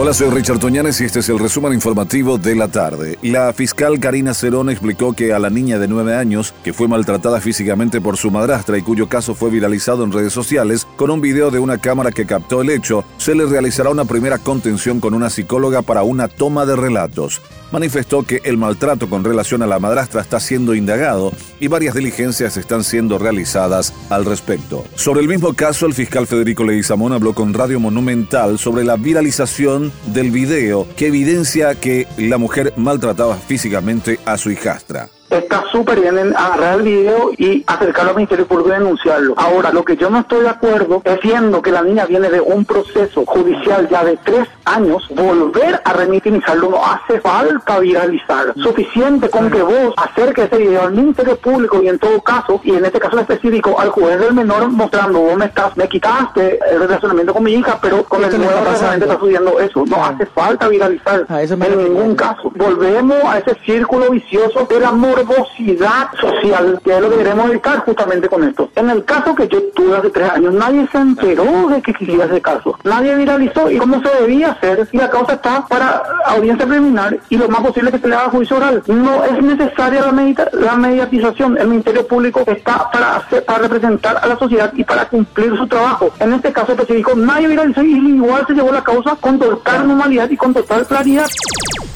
Hola, soy Richard Toñanes y este es el resumen informativo de la tarde. La fiscal Karina Cerón explicó que a la niña de 9 años, que fue maltratada físicamente por su madrastra y cuyo caso fue viralizado en redes sociales, con un video de una cámara que captó el hecho, se le realizará una primera contención con una psicóloga para una toma de relatos manifestó que el maltrato con relación a la madrastra está siendo indagado y varias diligencias están siendo realizadas al respecto. Sobre el mismo caso, el fiscal Federico Leguizamón habló con Radio Monumental sobre la viralización del video que evidencia que la mujer maltrataba físicamente a su hijastra está súper bien en agarrar el video y acercarlo al Ministerio Público y denunciarlo. Ahora, lo que yo no estoy de acuerdo es viendo que la niña viene de un proceso judicial ya de tres años, volver a remitimizarlo no hace falta viralizar. Suficiente con que vos acerques ese video al Ministerio Público y en todo caso, y en este caso específico, al juez del menor mostrando vos me estás, me quitaste el relacionamiento con mi hija, pero con el nuevo relacionamiento está subiendo eso. No hace falta viralizar en ningún caso. Volvemos a ese círculo vicioso del amor morbosidad social, que es lo que queremos evitar justamente con esto. En el caso que yo tuve hace tres años, nadie se enteró de que existía ese caso. Nadie viralizó y cómo se debía hacer. Y la causa está para audiencia preliminar y lo más posible que se le haga juicio oral. No es necesaria la, medita la mediatización. El Ministerio Público está para, hacer, para representar a la sociedad y para cumplir su trabajo. En este caso específico, nadie viralizó y igual se llevó la causa con total normalidad y con total claridad.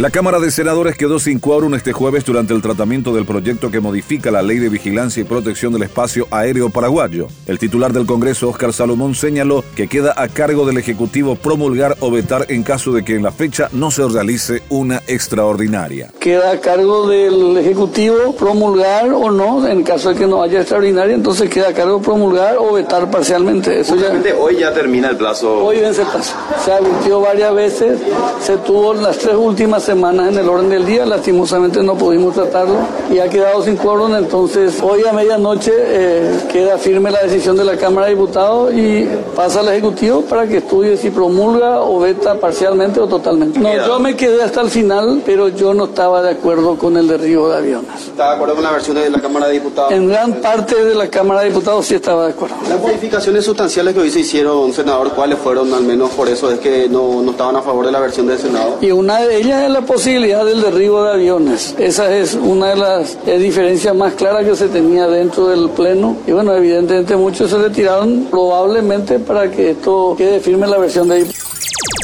La Cámara de Senadores quedó sin quórum este jueves durante el tratamiento del proyecto que modifica la Ley de Vigilancia y Protección del Espacio Aéreo Paraguayo. El titular del Congreso, Óscar Salomón, señaló que queda a cargo del Ejecutivo promulgar o vetar en caso de que en la fecha no se realice una extraordinaria. Queda a cargo del Ejecutivo promulgar o no, en caso de que no haya extraordinaria, entonces queda a cargo promulgar o vetar parcialmente. Eso ya, hoy ya termina el plazo. Hoy vence el plazo. Se advirtió varias veces, se tuvo las tres últimas semanas en el orden del día, lastimosamente no pudimos tratarlo y ha quedado sin quórum, entonces hoy a medianoche eh, queda firme la decisión de la Cámara de Diputados y pasa al Ejecutivo para que estudie si promulga o veta parcialmente o totalmente. No, yo me quedé hasta el final, pero yo no estaba de acuerdo con el derribo de aviones. ¿Está de acuerdo con la versión de la Cámara de Diputados? En gran parte de la Cámara de Diputados sí estaba de acuerdo. Las modificaciones sustanciales que hoy se hicieron, senador, ¿cuáles fueron? Al menos por eso es que no, no estaban a favor de la versión del Senado. Y una de ellas la posibilidad del derribo de aviones. Esa es una de las diferencias más claras que se tenía dentro del Pleno. Y bueno, evidentemente muchos se retiraron probablemente para que esto quede firme la versión de ahí.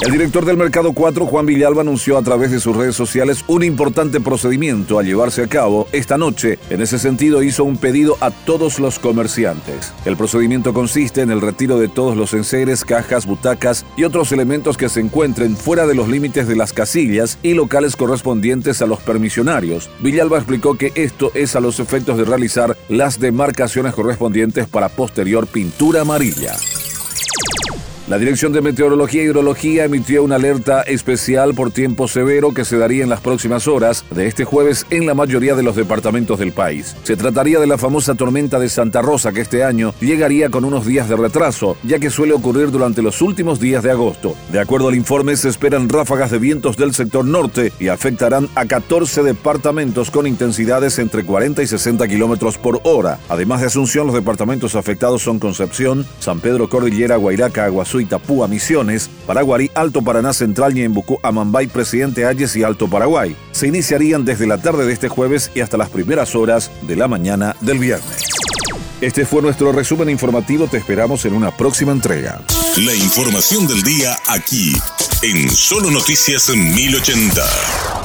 El director del Mercado 4, Juan Villalba, anunció a través de sus redes sociales un importante procedimiento a llevarse a cabo esta noche. En ese sentido, hizo un pedido a todos los comerciantes. El procedimiento consiste en el retiro de todos los enseres, cajas, butacas y otros elementos que se encuentren fuera de los límites de las casillas y locales correspondientes a los permisionarios. Villalba explicó que esto es a los efectos de realizar las demarcaciones correspondientes para posterior pintura amarilla. La Dirección de Meteorología e Hidrología emitió una alerta especial por tiempo severo que se daría en las próximas horas de este jueves en la mayoría de los departamentos del país. Se trataría de la famosa tormenta de Santa Rosa que este año llegaría con unos días de retraso, ya que suele ocurrir durante los últimos días de agosto. De acuerdo al informe, se esperan ráfagas de vientos del sector norte y afectarán a 14 departamentos con intensidades entre 40 y 60 kilómetros por hora. Además de Asunción, los departamentos afectados son Concepción, San Pedro Cordillera, Guairaca, Aguazú, Itapúa, Misiones, Paraguarí, Alto Paraná Central, Ñembucú, Amambay, Presidente Ayes y Alto Paraguay. Se iniciarían desde la tarde de este jueves y hasta las primeras horas de la mañana del viernes. Este fue nuestro resumen informativo, te esperamos en una próxima entrega. La información del día aquí, en Solo Noticias 1080.